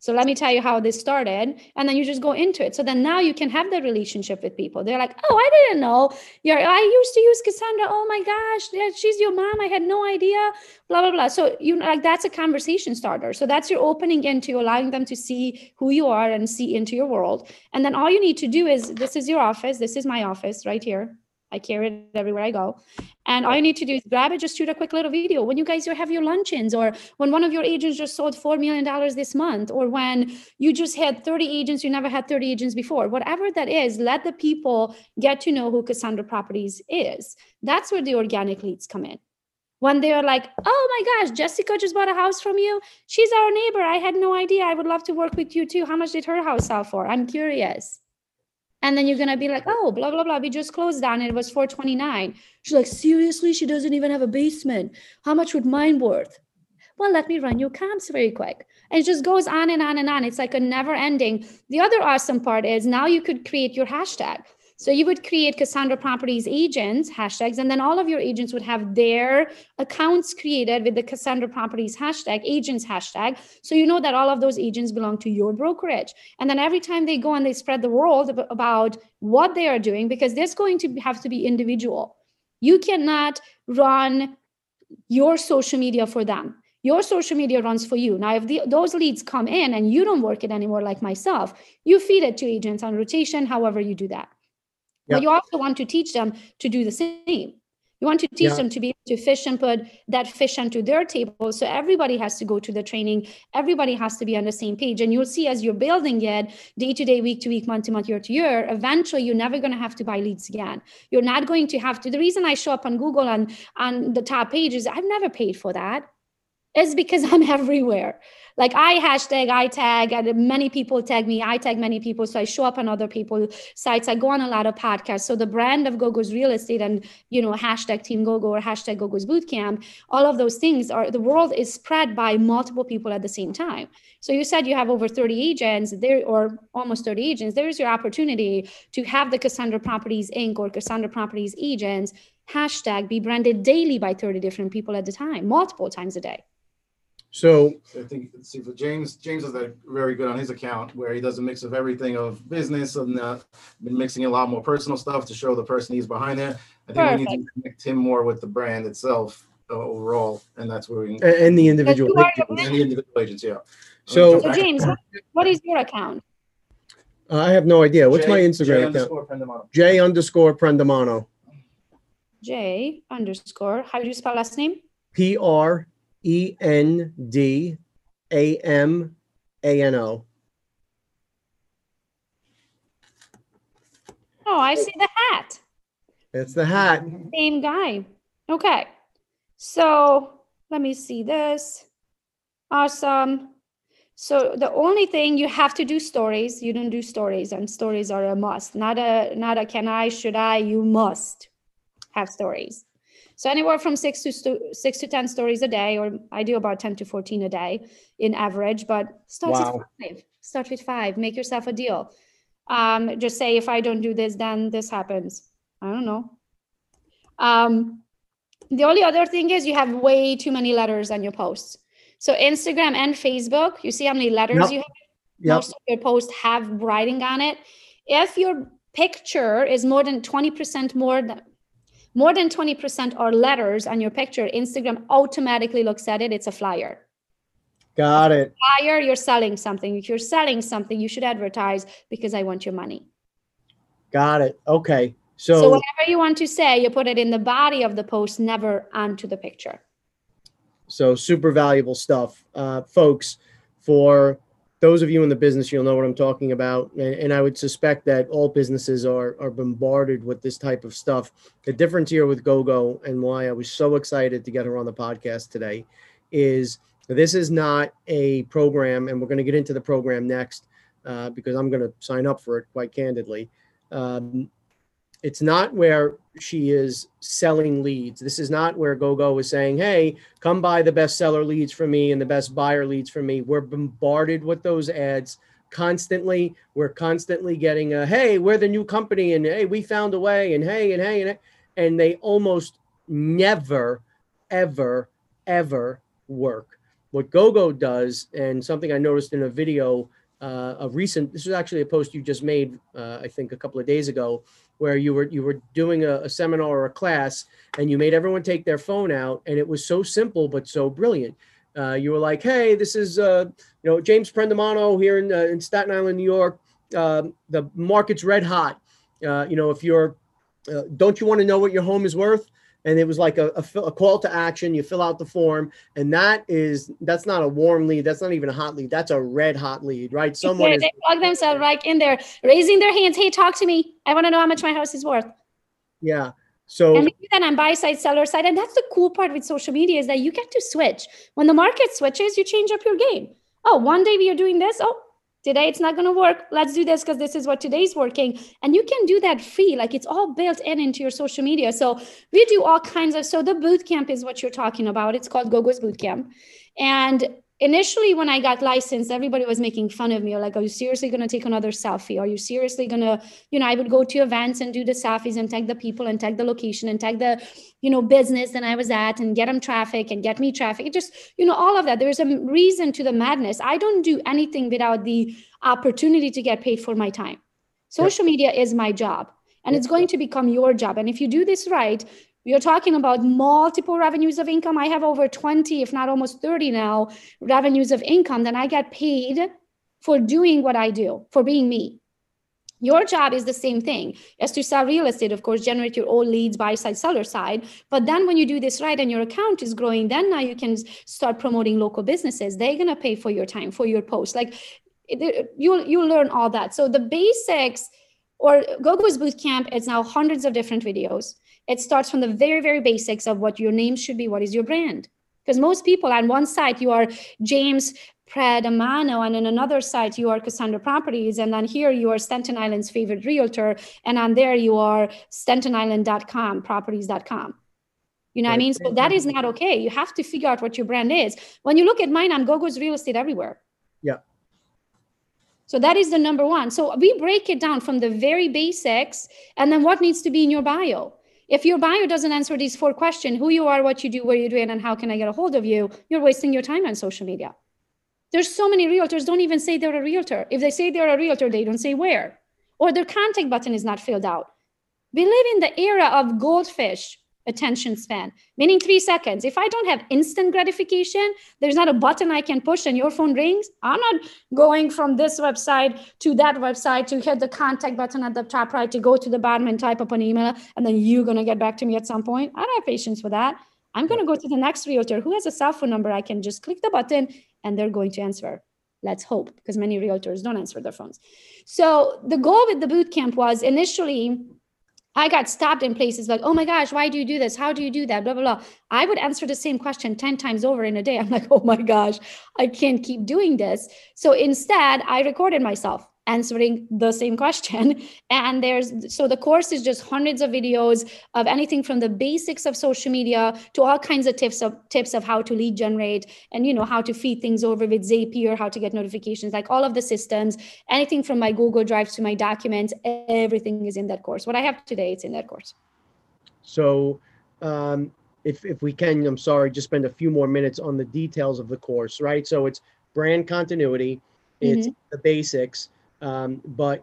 So let me tell you how this started. And then you just go into it. So then now you can have that relationship with people. They're like, oh, I didn't know. You're, I used to use Cassandra. Oh my gosh, yeah, she's your mom. I had no idea. Blah, blah, blah. So you like that's a conversation starter. So that's your opening into allowing them to see who you are and see into your world. And then all you need to do is this is your office. This is my office right here. I carry it everywhere I go. And all you need to do is grab it, just shoot a quick little video. When you guys have your luncheons, or when one of your agents just sold $4 million this month, or when you just had 30 agents, you never had 30 agents before, whatever that is, let the people get to know who Cassandra Properties is. That's where the organic leads come in. When they're like, oh my gosh, Jessica just bought a house from you. She's our neighbor. I had no idea. I would love to work with you too. How much did her house sell for? I'm curious. And then you're gonna be like, oh, blah blah blah. We just closed down. it. Was 429. She's like, seriously, she doesn't even have a basement. How much would mine worth? Well, let me run your comps very quick. And it just goes on and on and on. It's like a never ending. The other awesome part is now you could create your hashtag. So you would create Cassandra Properties agents hashtags, and then all of your agents would have their accounts created with the Cassandra Properties hashtag, agents hashtag. So you know that all of those agents belong to your brokerage. And then every time they go and they spread the world about what they are doing, because there's going to have to be individual. You cannot run your social media for them. Your social media runs for you. Now, if the, those leads come in and you don't work it anymore, like myself, you feed it to agents on rotation, however you do that. But you also want to teach them to do the same. You want to teach Yeah. them to be able to fish and put that fish onto their table. So everybody has to go to the training. Everybody has to be on the same page. And you'll see as you're building it day to day, week to week, month to month, year to year, eventually you're never going to have to buy leads again. You're not going to have to. The reason I show up on Google and on the top page is I've never paid for that. It's because I'm everywhere. Like I hashtag, I tag, and many people tag me. I tag many people, so I show up on other people's sites. I go on a lot of podcasts. So the brand of GoGo's Real Estate and you know hashtag Team GoGo or hashtag GoGo's Bootcamp, all of those things are the world is spread by multiple people at the same time. So you said you have over 30 agents there, or almost 30 agents. There's your opportunity to have the Cassandra Properties Inc. or Cassandra Properties agents hashtag be branded daily by 30 different people at the time, multiple times a day. So I think see for James. James is that very good on his account where he does a mix of everything of business and uh, been mixing a lot more personal stuff to show the person he's behind there. I think we need to connect him more with the brand itself uh, overall, and that's where we a- and the individual. you are the agents. and the individual agents. Yeah. So- So James, what- what is your account? Uh, I have no idea. What's my Jay- Instagram Jay account? underscore Prendamano. J underscore Prendamano. J underscore. How do you spell last name? P R E N D A M A N O. Oh, I see the hat. It's the hat. Same guy. Okay. So let me see this. Awesome. So the only thing you have to do stories. You don't do stories, and stories are a must. Not a not a can I, should I, you must have stories. So anywhere from six to six to ten stories a day, or I do about ten to fourteen a day in average. But start Wow. with five. Start with five. Make yourself a deal. Um, just say if I don't do this, then this happens. I don't know. Um, the only other thing is you have way too many letters on your posts. So Instagram and Facebook, you see how many letters Yep. you have Yep. most of your posts have writing on it. If your picture is more than 20% more than more than 20% are letters on your picture, Instagram automatically looks at it. It's a flyer. Got it. Flyer, you're selling something. If you're selling something, you should advertise because I want your money. Got it. Okay. So, So, whatever you want to say, you put it in the body of the post, never onto the picture. so super valuable stuff, uh, folks. For those of you in the business, you'll know what I'm talking about, and, and I would suspect that all businesses are are bombarded with this type of stuff. The difference here with GoGo and why I was so excited to get her on the podcast today is this is not a program, and we're going to get into the program next uh, because I'm going to sign up for it quite candidly. Um, it's not where she is selling leads. This is not where GoGo is saying, "Hey, come buy the best seller leads from me and the best buyer leads from me." We're bombarded with those ads constantly. We're constantly getting a, "Hey, we're the new company," and "Hey, we found a way," and "Hey," and "Hey," and and they almost never, ever, ever work. What GoGo does, and something I noticed in a video, uh, a recent. This was actually a post you just made, uh, I think, a couple of days ago where you were you were doing a, a seminar or a class and you made everyone take their phone out and it was so simple but so brilliant. Uh, you were like hey this is uh, you know james prendamano here in, uh, in staten island new york. Um, the market's red hot. Uh, you know if you're uh, don't you want to know what your home is worth and it was like a, a, a call to action you fill out the form and that is that's not a warm lead that's not even a hot lead that's a red hot lead right someone they, is they plug themselves right in there, raising their hands. Hey, talk to me. I want to know how much my house is worth. yeah so And that on buy side, seller side. And that's the cool part with social media is that you get to switch. When the market switches, you change up your game. Oh, one day we are doing this. Oh, today it's not going to work. Let's do this because this is what today's working. And you can do that free. Like it's all built in into your social media. So we do all kinds of. So the boot camp is what you're talking about. It's called GoGo's Boot Camp. And initially when i got licensed everybody was making fun of me. Like are you seriously going to take another selfie? Are you seriously going to you know i would go to events and do the selfies and tag the people and tag the location and tag the you know business that i was at and get them traffic and get me traffic. It just you know all of that. There's a reason to the madness. I don't do anything without the opportunity to get paid for my time. Social media is my job and it's going to become your job. And if you do this right we are talking about multiple revenues of income. I have over 20, if not almost 30 now, revenues of income. Then I get paid for doing what I do, for being me. Your job is the same thing as to sell real estate, of course, generate your own leads, buy side, seller side. But then when you do this right and your account is growing, then now you can start promoting local businesses. They're going to pay for your time, for your post. Like you'll, you'll learn all that. So the basics or GoGo's Bootcamp, it's now hundreds of different videos. It starts from the very, very basics of what your name should be. What is your brand? Because most people on one side, you are James Prendamano, and on another side, you are Cassandra Properties. And then here, you are Stanton Island's favorite realtor. And on there, you are stantonisland.com, properties.com. You know what I mean? So that is not okay. You have to figure out what your brand is. When you look at mine, I'm GoGo's Real Estate Everywhere. Yeah. So that is the number one. So we break it down from the very basics and then what needs to be in your bio. If your bio doesn't answer these four questions, who you are, what you do, where you're doing, and how can I get a hold of you, you're wasting your time on social media. There's so many realtors don't even say they're a realtor. If they say they're a realtor, they don't say where. Or their contact button is not filled out. We live in the era of goldfish attention span, meaning three seconds. If I don't have instant gratification, there's not a button I can push and your phone rings. I'm not going from this website to that website to hit the contact button at the top right to go to the bottom and type up an email, and then you're going to get back to me at some point. I don't have patience for that. I'm going to go to the next realtor who has a cell phone number. I can just click the button and they're going to answer. Let's hope, because many realtors don't answer their phones. So the goal with the boot camp was initially I got stopped in places like, oh my gosh, why do you do this? How do you do that? Blah, blah, blah. I would answer the same question 10 times over in a day. I'm like, oh my gosh, I can't keep doing this. So instead, I recorded myself answering the same question. <laughs> And there's so the course is just hundreds of videos of anything from the basics of social media to all kinds of tips of tips of how to lead generate and you know how to feed things over with zapier how to get notifications like all of the systems. Anything from my google drive to my documents everything is in that course. What i have today it's in that course. So um, if, if we can i'm sorry just spend a few more minutes on the details of the course right? So it's brand continuity it's mm-hmm. the basics um, but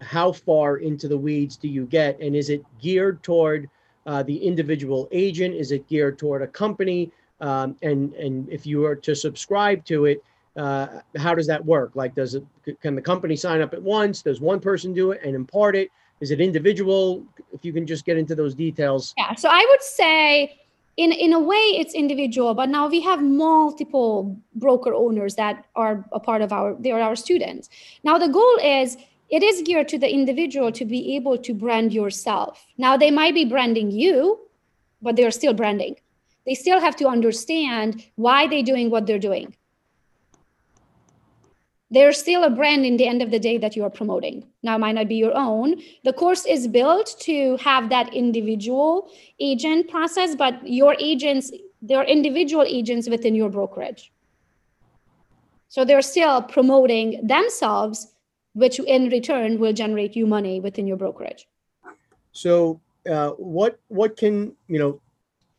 how far into the weeds do you get? And is it geared toward uh, the individual agent? Is it geared toward a company? Um, and and if you are to subscribe to it, uh, how does that work? Like, does it can the company sign up at once? Does one person do it and impart it? Is it individual? If you can just get into those details. Yeah. So I would say in in a way it's individual but now we have multiple broker owners that are a part of our they are our students. Now the goal is it is geared to the individual to be able to brand yourself. Now they might be branding you but they're still branding. They still have to understand why they're doing what they're doing there's still a brand in the end of the day that you are promoting. Now, it might not be your own. The course is built to have that individual agent process, but your agents, they're individual agents within your brokerage. So they're still promoting themselves, which in return will generate you money within your brokerage. So, uh, what what can you know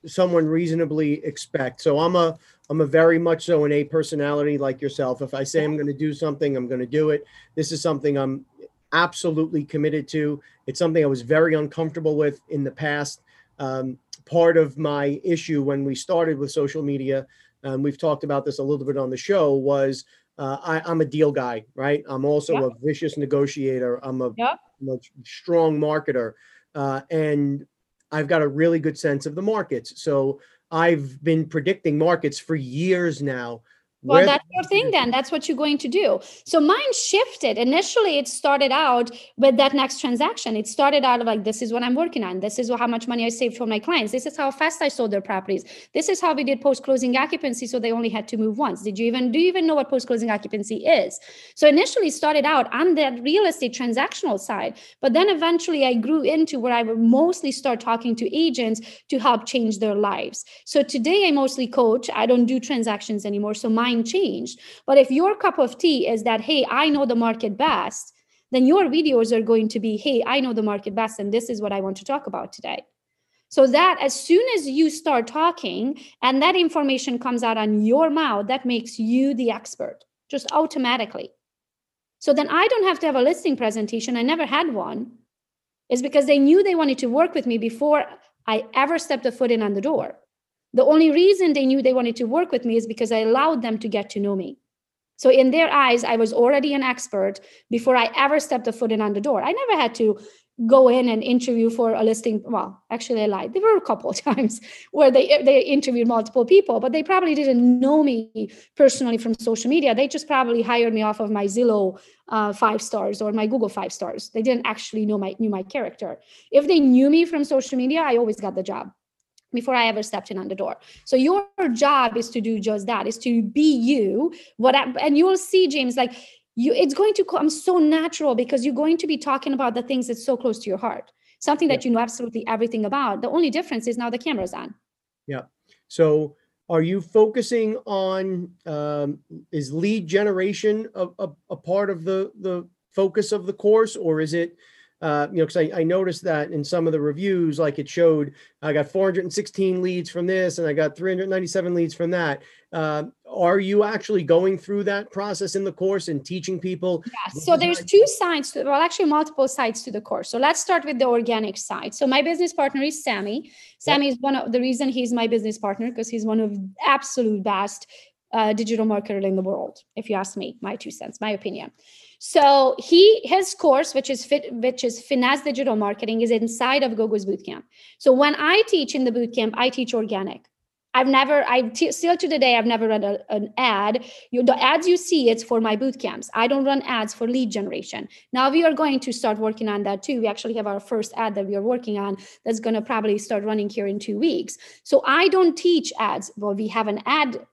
someone reasonably expect? So, I'm a I'm a very much so an A personality like yourself. If I say I'm going to do something, I'm going to do it. This is something I'm absolutely committed to. It's something I was very uncomfortable with in the past. Um, part of my issue when we started with social media, and um, we've talked about this a little bit on the show, was uh, I, am a deal guy, right? I'm also yep. a vicious negotiator. I'm a, yep. I'm a strong marketer, uh, and I've got a really good sense of the markets. So I've been predicting markets for years now well, that's your thing then. That's what you're going to do. So mine shifted. Initially, it started out with that next transaction. It started out like, this is what I'm working on. This is how much money I saved for my clients. This is how fast I sold their properties. This is how we did post-closing occupancy. So they only had to move once. Did you even, do you even know what post-closing occupancy is? So initially started out on that real estate transactional side. But then eventually I grew into where I would mostly start talking to agents to help change their lives. So today I mostly coach. I don't do transactions anymore. So mine mind changed. But if your cup of tea is that, hey, I know the market best, then your videos are going to be, hey, I know the market best, and this is what I want to talk about today. So that as soon as you start talking and that information comes out on your mouth, that makes you the expert just automatically. So then I don't have to have a listing presentation. I never had one. Is because they knew they wanted to work with me before I ever stepped a foot in on the door. The only reason they knew they wanted to work with me is because I allowed them to get to know me. So in their eyes, I was already an expert before I ever stepped a foot in on the door. I never had to go in and interview for a listing. Well, actually, I lied. There were a couple of <laughs> times where they they interviewed multiple people, but they probably didn't know me personally from social media. They just probably hired me off of my Zillow uh, five stars or my Google five stars. They didn't actually know my knew my character. If they knew me from social media, I always got the job before I ever stepped in on the door. So your job is to do just that, is to be you. What I, and you will see, James, like you, it's going to come so natural because you're going to be talking about the things that's so close to your heart, something that you know absolutely everything about. The only difference is now the camera's on. Yeah. So are you focusing on um, is lead generation a, a, a part of the the focus of the course, or is it uh, you know, because I, I, noticed that in some of the reviews, like it showed, I got 416 leads from this and I got 397 leads from that. Uh, are you actually going through that process in the course and teaching people? Yeah, so there's two sides, to, well, actually multiple sides to the course. So let's start with the organic side. So my business partner is Sammy. Sammy yep. is one of the reason he's my business partner because he's one of absolute best uh, digital marketer in the world, if you ask me, my two cents, my opinion. So he his course, which is fit, which is finesse digital marketing, is inside of Gogo's bootcamp. So when I teach in the bootcamp, I teach organic. I've never, I t- still to today, I've never run a, an ad. You, the ads you see, it's for my boot camps. I don't run ads for lead generation. Now we are going to start working on that too. We actually have our first ad that we are working on that's going to probably start running here in two weeks. So I don't teach ads. Well, we have an ad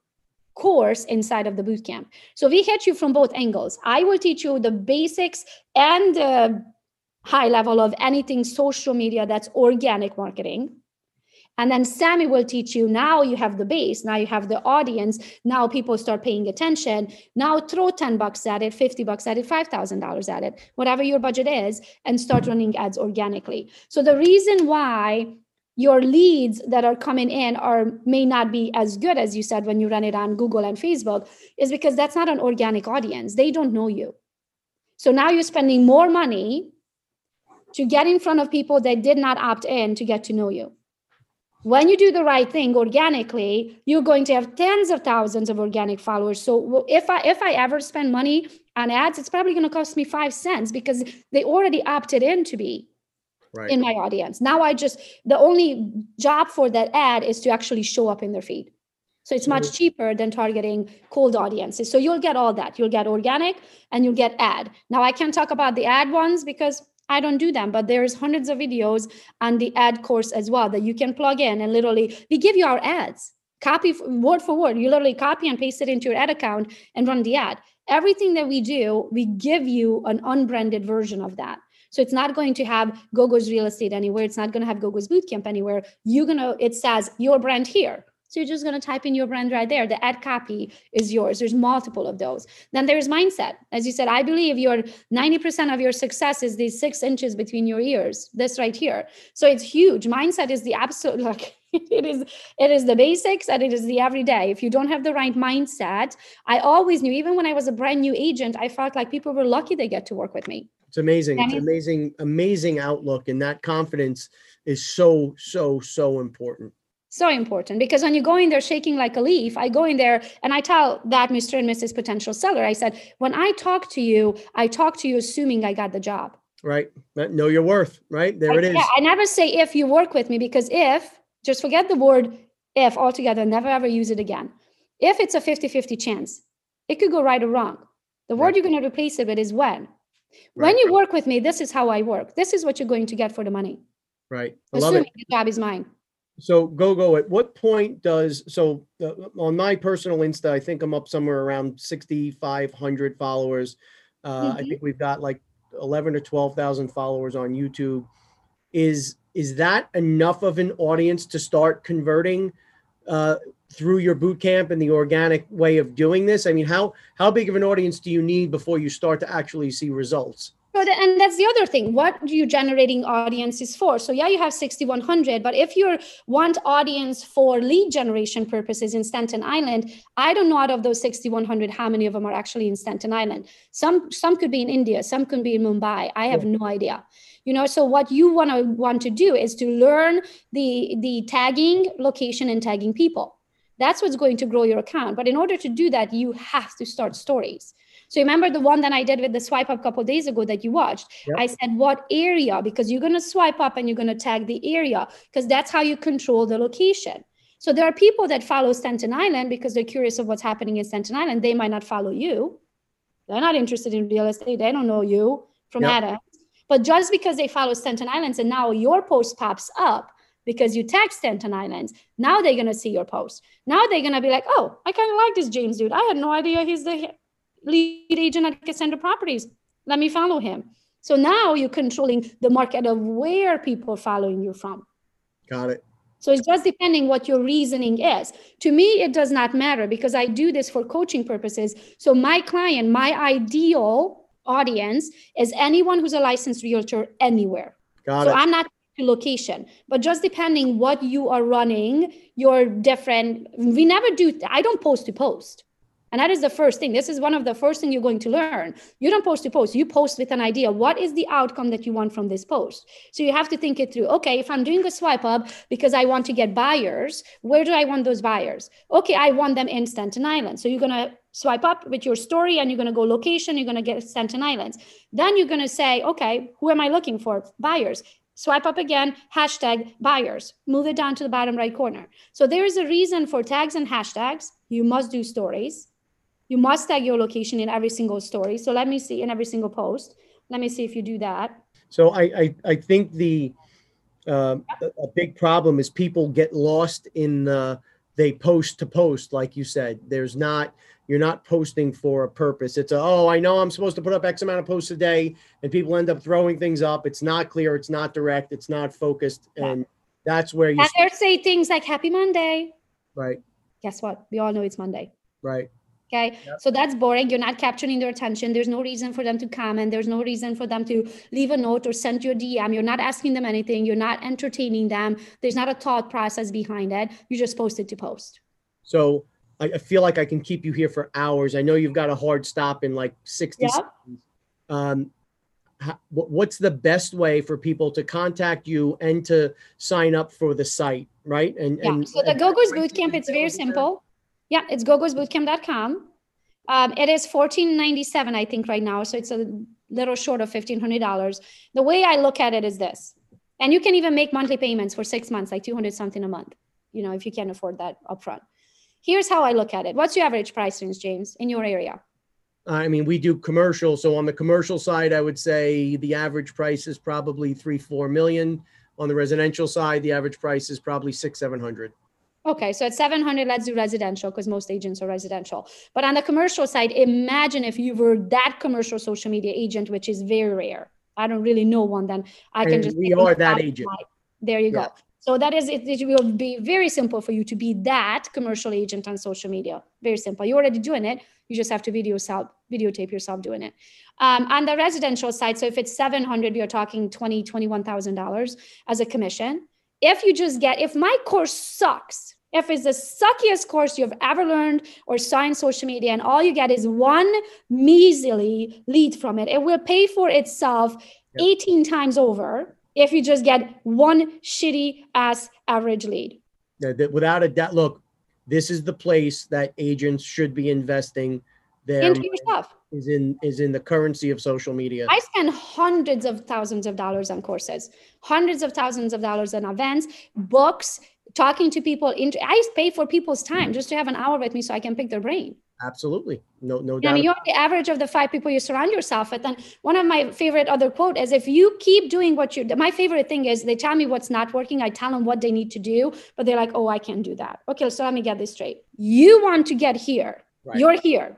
course inside of the boot camp. So we hit you from both angles. I will teach you the basics and the high level of anything social media that's organic marketing and then Sammy will teach you now you have the base, now you have the audience, now people start paying attention. Now throw 10 bucks at it, 50 bucks at it, $5,000 at it, whatever your budget is, and start running ads organically. So the reason why your leads that are coming in are may not be as good as you said when you run it on Google and Facebook is because that's not an organic audience. They don't know you. So now you're spending more money to get in front of people that did not opt in to get to know you when you do the right thing organically you're going to have tens of thousands of organic followers so if i if i ever spend money on ads it's probably going to cost me five cents because they already opted in to be right. in my audience now i just the only job for that ad is to actually show up in their feed so it's much cheaper than targeting cold audiences so you'll get all that you'll get organic and you'll get ad now i can't talk about the ad ones because I don't do them, but there's hundreds of videos on the ad course as well that you can plug in and literally we give you our ads. Copy word for word. You literally copy and paste it into your ad account and run the ad. Everything that we do, we give you an unbranded version of that. So it's not going to have GoGo's real estate anywhere. It's not going to have GoGo's bootcamp anywhere. You're gonna, it says your brand here. So you're just going to type in your brand right there. The ad copy is yours. There's multiple of those. Then there's mindset. As you said, I believe your 90% of your success is these six inches between your ears, this right here. So it's huge. Mindset is the absolute <laughs> like it is it is the basics and it is the everyday. If you don't have the right mindset, I always knew, even when I was a brand new agent, I felt like people were lucky they get to work with me. It's amazing. it's amazing, amazing outlook. And that confidence is so, so, so important. So important because when you go in there shaking like a leaf i go in there and i tell that mr and mrs potential seller i said when i talk to you i talk to you assuming i got the job. Right. Know your worth right? There I, it is. yeah, i never say if you work with me because if just forget the word if altogether never ever use it again. If it's a 50-50 chance it could go right or wrong. The word right. you're going to replace it with is when right. when you work with me this is how i work this is what you're going to get for the money right I assuming the job is mine so go go. At what point does so uh, on my personal Insta? I think I'm up somewhere around 6,500 followers. Uh, mm-hmm. I think we've got like 11 or 12,000 followers on YouTube. Is is that enough of an audience to start converting uh, through your boot camp and the organic way of doing this? I mean, how how big of an audience do you need before you start to actually see results? The, and that's the other thing. What are you generating audiences for? So yeah, you have 6,100, but if you want audience for lead generation purposes in Staten Island, I don't know out of those 6,100 how many of them are actually in Staten Island. Some some could be in India, some could be in Mumbai. I have no idea. You know, so what you want to want to do is to learn the the tagging location and tagging people. That's what's going to grow your account. But in order to do that, you have to start stories. So remember the one that I did with the swipe up a couple days ago that you watched. Yep. I said what area because you're going to swipe up and you're going to tag the area because that's how you control the location. So there are people that follow Staten Island because they're curious of what's happening in Staten Island. They might not follow you. They're not interested in real estate. They don't know you from yep. Adam. But just because they follow Staten Islands and now your post pops up because you tag Staten Islands, now they're gonna see your post. Now they're gonna be like, oh, I kind of like this James dude. I had no idea he's the lead agent at Cassandra Properties. Let me follow him. So now you're controlling the market of where people are following you from. Got it. So it's just depending what your reasoning is. To me, it does not matter because I do this for coaching purposes. So my client, my ideal audience is anyone who's a licensed realtor anywhere. Got so it. I'm not location, but just depending what you are running, your different. We never do. I don't post to post. And that is the first thing. This is one of the first thing you're going to learn. You don't post to post, you post with an idea. What is the outcome that you want from this post? So you have to think it through. Okay, if I'm doing a swipe up because I want to get buyers, where do I want those buyers? Okay, I want them in Staten Island. So you're going to swipe up with your story and you're going to go location, you're going to get Staten Islands. Then you're going to say, okay, who am I looking for? Buyers. Swipe up again, hashtag buyers, move it down to the bottom right corner. So there is a reason for tags and hashtags. You must do stories. You must tag your location in every single story. So let me see in every single post. Let me see if you do that. So I I, I think the uh, a big problem is people get lost in the they post to post, like you said. There's not you're not posting for a purpose. It's a, oh, I know I'm supposed to put up X amount of posts a day, and people end up throwing things up. It's not clear, it's not direct, it's not focused, and that's where you. And they say things like "Happy Monday." Right. Guess what? We all know it's Monday. Right. Okay. Yep. So that's boring. You're not capturing their attention. There's no reason for them to comment. There's no reason for them to leave a note or send you a DM. You're not asking them anything. You're not entertaining them. There's not a thought process behind it. You just posted to post. So I feel like I can keep you here for hours. I know you've got a hard stop in like 60 yep. seconds. Um, what's the best way for people to contact you and to sign up for the site, right? And, yeah. And, so the GoGo's Bootcamp, it's very simple. Yeah, it's gogosbootcamp.com. Um, it is fourteen ninety seven, I think, right now. So it's a little short of fifteen hundred dollars. The way I look at it is this, and you can even make monthly payments for six months, like two hundred something a month. You know, if you can't afford that upfront. Here's how I look at it. What's your average price range, James, in your area? I mean, we do commercial. So on the commercial side, I would say the average price is probably three, four million. On the residential side, the average price is probably six, seven hundred. Okay, so at 700, let's do residential because most agents are residential. But on the commercial side, imagine if you were that commercial social media agent, which is very rare. I don't really know one. Then I can and just we are that agent. There you yeah. go. So that is it, it will be very simple for you to be that commercial agent on social media. Very simple. You're already doing it. You just have to video yourself, videotape yourself doing it. Um, on the residential side, so if it's 700, you're talking 20, $21,000 as a commission if you just get, if my course sucks, if it's the suckiest course you've ever learned or saw in social media, and all you get is one measly lead from it, it will pay for itself yep. 18 times over if you just get one shitty ass average lead. Yeah, without a doubt, look, this is the place that agents should be investing their into your stuff is in is in the currency of social media. I spend hundreds of thousands of dollars on courses, hundreds of thousands of dollars on events, books, talking to people. In I pay for people's time just to have an hour with me so I can pick their brain. Absolutely. No, no doubt. I you're the average of the five people you surround yourself with. And one of my favorite other quote is if you keep doing what you my favorite thing is they tell me what's not working. I tell them what they need to do, but they're like, oh, I can't do that. Okay, so let me get this straight. You want to get here. Right. You're here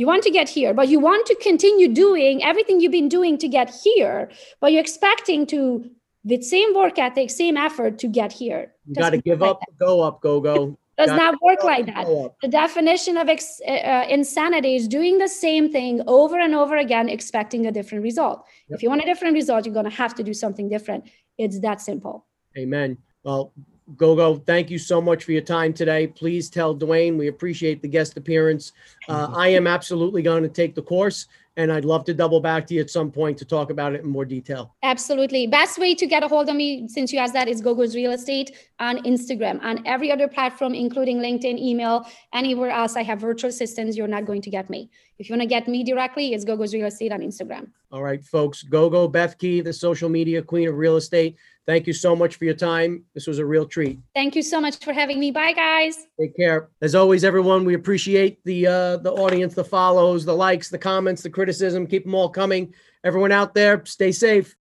you want to get here, but you want to continue doing everything you've been doing to get here, but you're expecting to, with same work ethic, same effort to get here. You got to give like up, that. go up, go, go. Does not work like that. The definition of ex- uh, uh, insanity is doing the same thing over and over again, expecting a different result. Yep. If you want a different result, you're going to have to do something different. It's that simple. Amen. Well, Gogo, thank you so much for your time today. Please tell Dwayne we appreciate the guest appearance. Uh, I am absolutely going to take the course, and I'd love to double back to you at some point to talk about it in more detail. Absolutely. Best way to get a hold of me, since you asked that, is Gogo's Real Estate on Instagram. On every other platform, including LinkedIn, email, anywhere else, I have virtual assistants. You're not going to get me. If you want to get me directly, it's Gogo's Real Estate on Instagram. All right, folks. Gogo Bethke, the social media queen of real estate. Thank you so much for your time. This was a real treat. Thank you so much for having me. Bye, guys. Take care. As always, everyone, we appreciate the uh, the audience, the follows, the likes, the comments, the criticism. Keep them all coming. Everyone out there, stay safe.